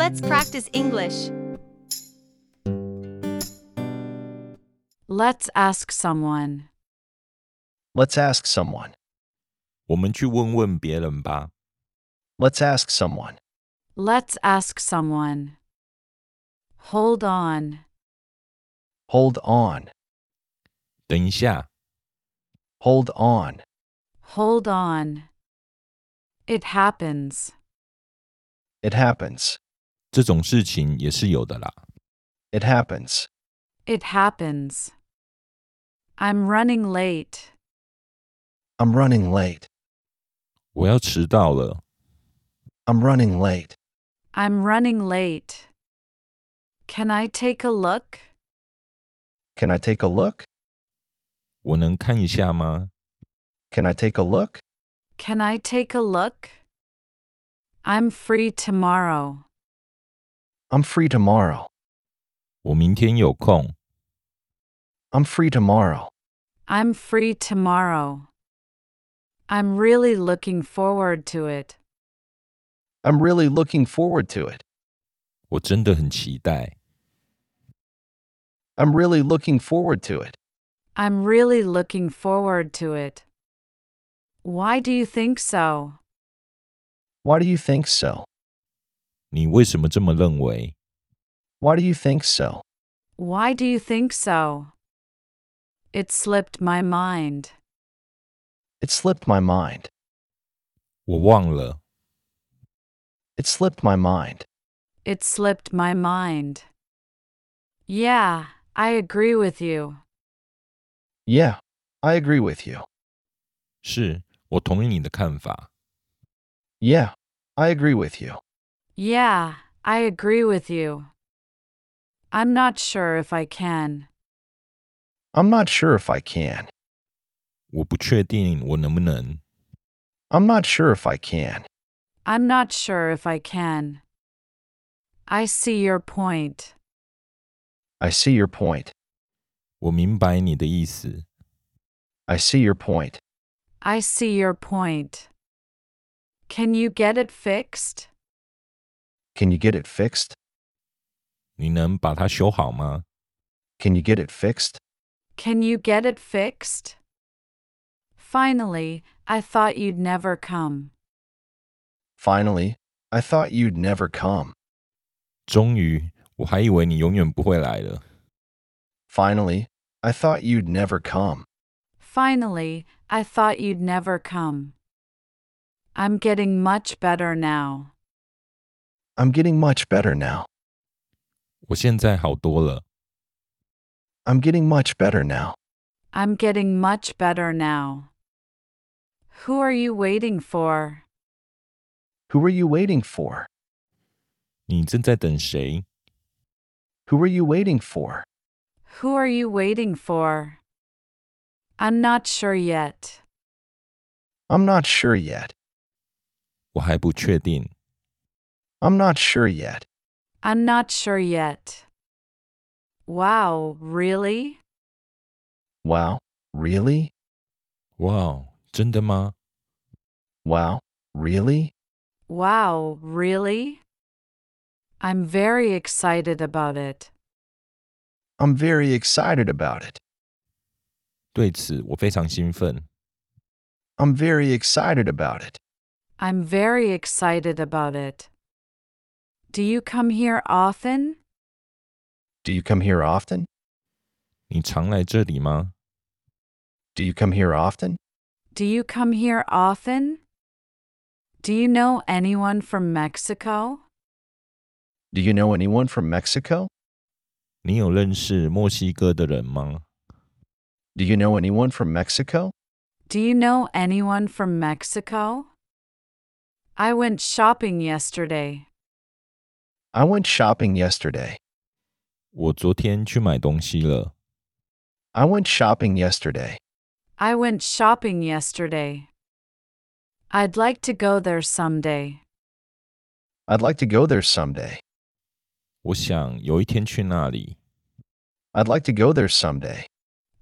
Let's practice English. Let's ask someone. Let's ask someone. 我们去问问别人吧。 Let's ask someone. Let's ask someone. Hold on. Hold on. 等一下， Hold on. Hold on. It happens. It happens. 这种事情也是有的啦。 It happens. It happens. I'm running late. I'm running late. 我要迟到了， I'm running late. I'm running late. Can I take a look? Can I take a look? 我能看一下吗？ Can I take a look? Can I take a look? I'm free tomorrow. I'm free tomorrow. 我明天有空， I'm free tomorrow. I'm free tomorrow. I'm really looking forward to it. I'm really looking forward to it. 我真的很期待。 I'm really looking forward to it. I'm really looking forward to it. Why do you think so? Why do you think so? 你为什么这么认为？ Why do you think so? Why do you think so? It slipped my mind. It slipped my mind. 我忘了， It slipped my mind. It slipped my mind. Yeah, I agree with you. Yeah, I agree with you. 是我同意你的看法。 Yeah, I agree with you. Yeah, I agree with you. I'm not sure if I can. I'm not sure if I can. 我不确定我能不能。 I'm not sure if I can. I'm not sure if I can. I see your point. I see your point. 我明白你的意思。 I see your point. I see your point. Can you get it fixed? Can you get it fixed? 你能把它修好吗？ Can you get it fixed? Can you get it fixed? Finally, I thought you'd never come. Finally, I thought you'd never come. 终于，我还以为你永远不会来了。 Finally, I thought you'd never come. Finally, I thought you'd never come. I'm getting much better now. I'm getting much better now. 我现在好多了。 I'm getting much better now. I'm getting much better now. Who are you waiting for? Who are you waiting for? 你正在等谁？ Who are you waiting for? Who are you waiting for? I'm not sure yet. I'm not sure yet. 我还不确定。 I'm not sure yet. I'm not sure yet. Wow, really? Wow, really? 哇哦，真的吗？ Wow, really? Wow, really? I'm very excited about it. I'm very excited about it. 对此，我非常兴奋。 I'm very excited about it. I'm very excited about it. Do you come here often? Do you come here often? 你常来这里吗？ Do you come here often? Do you come here often? Do you know anyone from Mexico? Do you know anyone from Mexico? 你有认识墨西哥的人吗？ Do you know anyone from Mexico? Do you know anyone from Mexico? I went shopping yesterday. I went shopping yesterday. 我昨天去买东西了。 I went shopping yesterday. I went shopping yesterday. I'd like to go there someday. I'd like to go there someday. 我想有一天去那里。 I'd like to go there someday.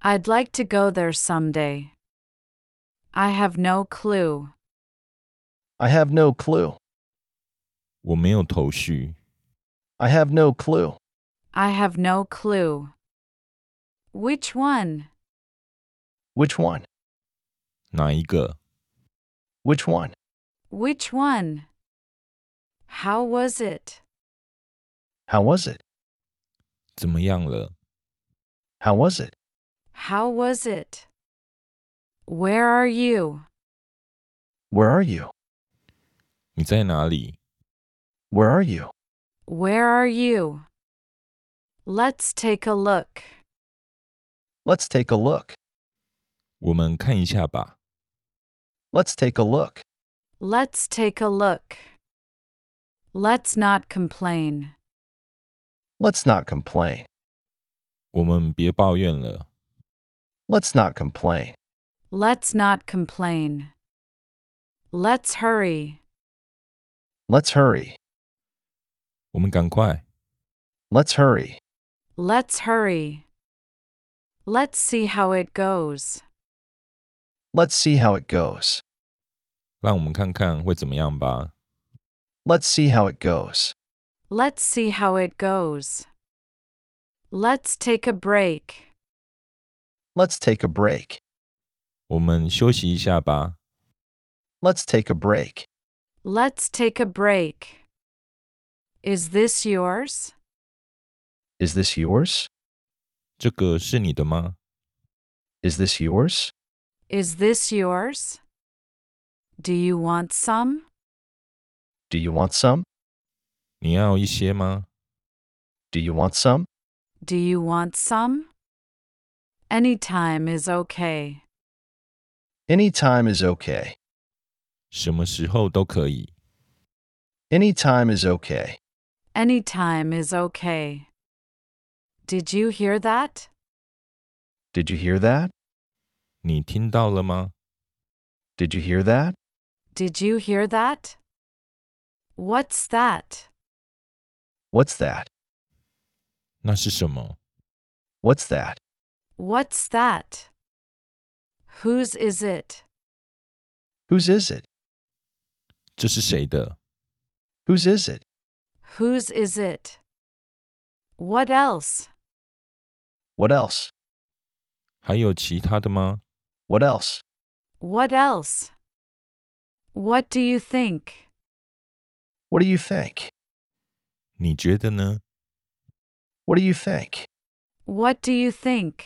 I'd like to go there someday. I have no clue. I have no clue. 我没有头绪。 I have no clue. I have no clue. Which one? Which one? 哪一个？ Which one? Which one? How was it? How was it? 怎么样了？ How was it? How was it? Where are you? Where are you? 你在哪里？ Where are you? Where are you? Let's take a look. Let's take a look. 我们看一下吧。 Let's take a look. Let's take a look. Let's not complain. Let's not complain. 我们别抱怨了。 Let's not complain. Let's not complain. Let's hurry. Let's hurry. 我们赶快。 Let's hurry. Let's hurry. Let's see how it goes. Let's see how it goes. 让我们看看会怎么样吧。 Let's see how it goes. Let's see how it goes. Let's take a break. Let's take a break. 我们休息一下吧。 Let's take a break. Let's take a break. Is this yours? Is this yours? 这个是你的吗？ Is this yours? Is this yours? Do you want some? Do you want some? 你要一些吗？ Do you want some? Do you want some? Anytime is okay. Any time is okay. 什么时候都可以。 Any time is okay. Anytime is okay. Did you hear that? Did you hear that? 你听到了吗？ Did you hear that? Did you hear that? What's that? What's that? 那是什么？ What's that? What's that? Whose is it? Whose is it? 这是谁的？ Whose is it? Whose is it? What else? What else? 还有其他的吗？ What else? What else? What do you think? What do you think? 你觉得呢？ What do you think? What do you think?